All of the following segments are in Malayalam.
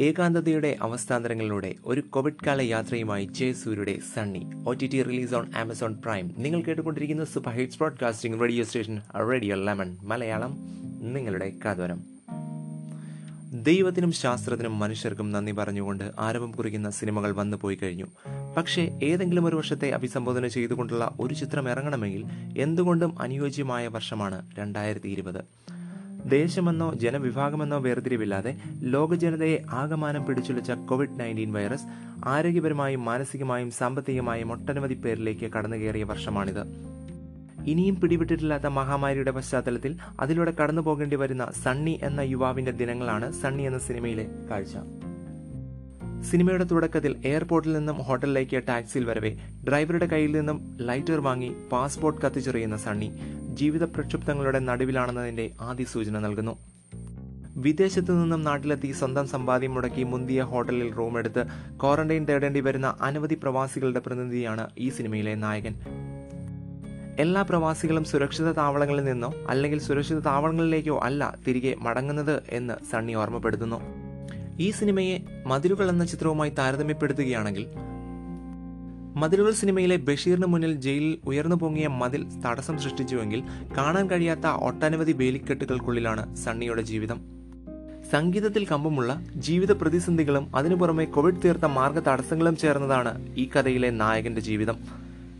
ഏകാന്തതയുടെ അവസ്ഥാന്തരങ്ങളിലൂടെ ഒരു കോവിഡ് കാല യാത്രയുമായി ജയസൂര്യയുടെ Sunny. O T T release on Amazon Prime. നിങ്ങൾ കേട്ടുകൊണ്ടിരിക്കുന്ന super hits broadcasting radio station radio lemon Malayalam നിങ്ങളുടെ കാതോരം. ദൈവത്തിനും ശാസ്ത്രത്തിനും മനുഷ്യർക്കും നന്ദി പറഞ്ഞുകൊണ്ട് ആരംഭം കുറിക്കുന്ന സിനിമകൾ വന്നു പോയി കഴിഞ്ഞു. പക്ഷേ ഏതെങ്കിലും ഒരു വർഷത്തെ അഭിസംബോധന ചെയ്തുകൊണ്ടുള്ള ഒരു ചിത്രം ഇറങ്ങണമെങ്കിൽ എന്തുകൊണ്ടും അനുയോജ്യമായ വർഷമാണ് രണ്ടായിരത്തി ഇരുപത്. ദേശമെന്നോ ജനവിഭാഗമെന്നോ വേർതിരിവില്ലാതെ ലോക ജനതയെ ആകമാനം പിടിച്ചുലച്ച കോവിഡ് നയന്റീൻ വൈറസ് ആരോഗ്യപരമായും മാനസികമായും സാമ്പത്തികമായും ഒട്ടനവധി പേരിലേക്ക് കടന്നുകയറിയ വർഷമാണിത്. ഇനിയും പിടിവിട്ടിട്ടില്ലാത്ത മഹാമാരിയുടെ പശ്ചാത്തലത്തിൽ അതിലൂടെ കടന്നു പോകേണ്ടി വരുന്ന സണ്ണി എന്ന യുവാവിന്റെ ദിനങ്ങളാണ് സണ്ണി എന്ന സിനിമയിലെ കാഴ്ച. സിനിമയുടെ തുടക്കത്തിൽ എയർപോർട്ടിൽ നിന്നും ഹോട്ടലിലേക്ക് ടാക്സിയിൽ വരവേ ഡ്രൈവറുടെ കയ്യിൽ നിന്നും ലൈറ്റർ വാങ്ങി പാസ്പോർട്ട് കത്തിച്ചെറിയുന്ന സണ്ണി ജീവിത പ്രക്ഷുബ്ധങ്ങളുടെ നടുവിലാണെന്നതിന്റെ ആദ്യ സൂചന നൽകുന്നു. വിദേശത്തു നിന്നും നാട്ടിലെത്തി സ്വന്തം സമ്പാദ്യം മുടക്കി മുന്തിയ ഹോട്ടലിൽ റൂം എടുത്ത് ക്വാറന്റൈൻ തേടേണ്ടി വരുന്ന അനവധി പ്രവാസികളുടെ പ്രതിനിധിയാണ് ഈ സിനിമയിലെ നായകൻ. എല്ലാ പ്രവാസികളും സുരക്ഷിത താവളങ്ങളിൽ നിന്നോ അല്ലെങ്കിൽ സുരക്ഷിത താവളങ്ങളിലേക്കോ അല്ല തിരികെ മടങ്ങുന്നത് എന്ന് സണ്ണി ഓർമ്മപ്പെടുത്തുന്നു. ഈ സിനിമയെ മതിലുകൾ എന്ന ചിത്രവുമായി താരതമ്യപ്പെടുത്തുകയാണെങ്കിൽ മതിലുകൾ സിനിമയിലെ ബഷീറിന് മുന്നിൽ ജയിലിൽ ഉയർന്നു പൊങ്ങിയ മതിൽ തടസ്സം സൃഷ്ടിച്ചുവെങ്കിൽ കാണാൻ കഴിയാത്ത ഒട്ടനവധി വേലിക്കെട്ടുകൾക്കുള്ളിലാണ് സണ്ണിയുടെ ജീവിതം. സംഗീതത്തിൽ കമ്പമുള്ള ജീവിത പ്രതിസന്ധികളും അതിനു പുറമെ കോവിഡ് തീർത്ത മാർഗ തടസ്സങ്ങളും ചേർന്നതാണ് ഈ കഥയിലെ നായകന്റെ ജീവിതം.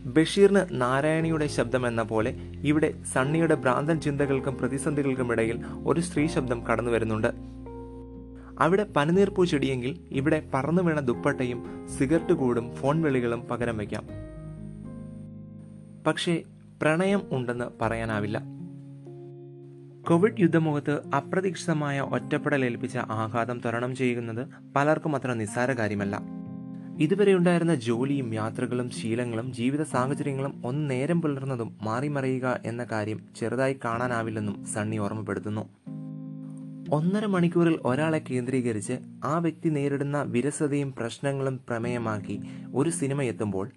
ബഷീറിന് നാരായണിയുടെ ശബ്ദം എന്ന പോലെ ഇവിടെ സണ്ണിയുടെ ഭ്രാന്തൻ ചിന്തകൾക്കും പ്രതിസന്ധികൾക്കും ഇടയിൽ ഒരു സ്ത്രീ ശബ്ദം കടന്നു വരുന്നുണ്ട് അവിടെ പനിനീർപ്പൂ ചെടിയെങ്കിൽ ഇവിടെ പറന്നു വീണ ദുപ്പട്ടയും സിഗരറ്റ് കൂടും ഫോൺ വിളികളും പകരം വയ്ക്കാം. പക്ഷേ പ്രണയം ഉണ്ടെന്ന് പറയാനാവില്ല. കോവിഡ് യുദ്ധമുഖത്ത് അപ്രതീക്ഷിതമായ ഒറ്റപ്പെടൽ ഏൽപ്പിച്ച ആഘാതം തരണം ചെയ്യുന്നത് പലർക്കും അത്ര നിസ്സാര കാര്യമല്ല. ഇതുവരെ ഉണ്ടായിരുന്ന ജോലിയും യാത്രകളും ശീലങ്ങളും ജീവിത സാഹചര്യങ്ങളും ഒന്ന് നേരം പുലർന്നതും മാറിമറിയുക എന്ന കാര്യം ചെറുതായി കാണാനാവില്ലെന്നും സണ്ണി ഓർമ്മപ്പെടുത്തുന്നു. ഒന്നര മണിക്കൂറിൽ ഒരാളെ കേന്ദ്രീകരിച്ച് ആ വ്യക്തി നേരിടുന്ന വിരസതയും പ്രശ്നങ്ങളും പ്രമേയമാക്കി ഒരു സിനിമ എത്തുമ്പോൾ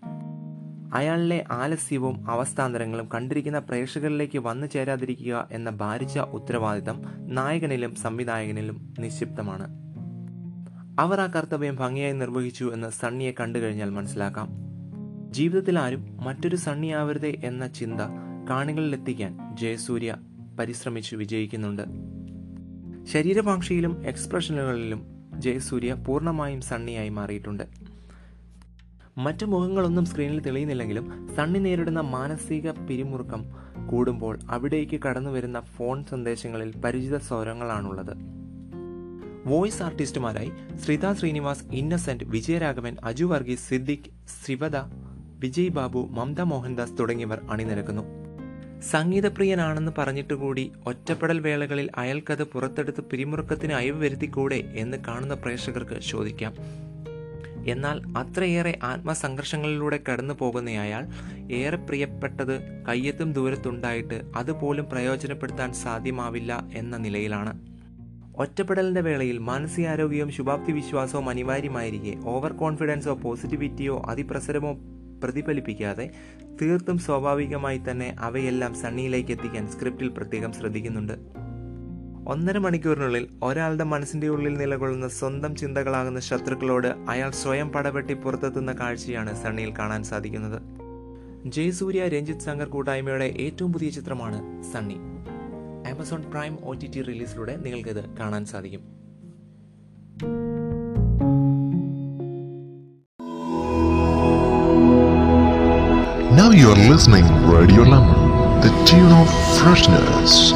അയാളിലെ ആലസ്യവും അവസ്ഥാന്തരങ്ങളും കണ്ടിരിക്കുന്ന പ്രേക്ഷകരിലേക്ക് വന്നു ചേരാതിരിക്കുക എന്ന ഭാരിച്ച ഉത്തരവാദിത്തം നായകനിലും സംവിധായകനിലും നിക്ഷിപ്തമാണ്. അവർ ആ കർത്തവ്യം ഭംഗിയായി നിർവഹിച്ചു എന്ന് സണ്ണിയെ കണ്ടു കഴിഞ്ഞാൽ മനസ്സിലാക്കാം. ജീവിതത്തിൽ ആരും മറ്റൊരു സണ്ണിയാവരുതേ എന്ന ചിന്ത കാണികളിലെത്തിക്കാൻ ജയസൂര്യ പരിശ്രമിച്ചു വിജയിക്കുന്നുണ്ട്. ശരീരഭാഷയിലും എക്സ്പ്രഷനുകളിലും ജയസൂര്യ പൂർണമായും സണ്ണിയായി മാറിയിട്ടുണ്ട്. മറ്റു മുഖങ്ങളൊന്നും സ്ക്രീനിൽ തെളിയുന്നില്ലെങ്കിലും സണ്ണി നേരിടുന്ന മാനസിക പിരിമുറുക്കം കൂടുമ്പോൾ അവിടേക്ക് കടന്നു വരുന്ന ഫോൺ സന്ദേശങ്ങളിൽ പരിചിത സ്വരങ്ങളാണുള്ളത്. വോയിസ് ആർട്ടിസ്റ്റുമാരായി ശ്രിത ശ്രീനിവാസ് ഇന്നസെന്റ് വിജയരാഘവൻ അജു വർഗീസ് സിദ്ദിഖ് ശ്രിവദ വിജയ് ബാബു മമത മോഹൻദാസ് തുടങ്ങിയവർ അണിനിരക്കുന്നു. സംഗീതപ്രിയനാണെന്ന് പറഞ്ഞിട്ട് കൂടി ഒറ്റപ്പെടൽ വേളകളിൽ അയൽക്കഥ പുറത്തെടുത്ത് പിരിമുറുക്കത്തിന് അയവ് വരുത്തിക്കൂടെ എന്ന് കാണുന്ന പ്രേക്ഷകർക്ക് ചോദിക്കാം. എന്നാൽ അത്രയേറെ ആത്മസംഘർഷങ്ങളിലൂടെ കടന്നു പോകുന്ന അയാൾ ഏറെ പ്രിയപ്പെട്ടത് കയ്യെത്തും ദൂരത്തുണ്ടായിട്ട് അതുപോലും പ്രയോജനപ്പെടുത്താൻ സാധ്യമാവില്ല എന്ന നിലയിലാണ്. ഒറ്റപ്പെടലിന്റെ വേളയിൽ മാനസികാരോഗ്യവും ശുഭാപ്തി വിശ്വാസവും അനിവാര്യമായിരിക്കെ ഓവർ കോൺഫിഡൻസോ പോസിറ്റിവിറ്റിയോ അതിപ്രസരമോ പ്രതിഫലിപ്പിക്കാതെ തീർത്തും സ്വാഭാവികമായി തന്നെ അവയെല്ലാം സണ്ണിയിലേക്ക് എത്തിക്കാൻ സ്ക്രിപ്റ്റിൽ പ്രത്യേകം ശ്രദ്ധിക്കുന്നുണ്ട്. ഒന്നര മണിക്കൂറിനുള്ളിൽ ഒരാളുടെ മനസ്സിന്റെ ഉള്ളിൽ നിലകൊള്ളുന്ന സ്വന്തം ചിന്തകളാകുന്ന ശത്രുക്കളോട് അയാൾ സ്വയം പടവെട്ടി പുറത്തെത്തുന്ന കാഴ്ചയാണ് സണ്ണിയിൽ കാണാൻ സാധിക്കുന്നത്. ജയസൂര്യ രഞ്ജിത് ശങ്കർ കൂട്ടായ്മയുടെ ഏറ്റവും പുതിയ ചിത്രമാണ് Sunny. Amazon Prime O T T റിലീസിലൂടെ നിങ്ങൾക്കിത് കാണാൻ സാധിക്കും. Are listening Radio Lemon, the tune of freshness.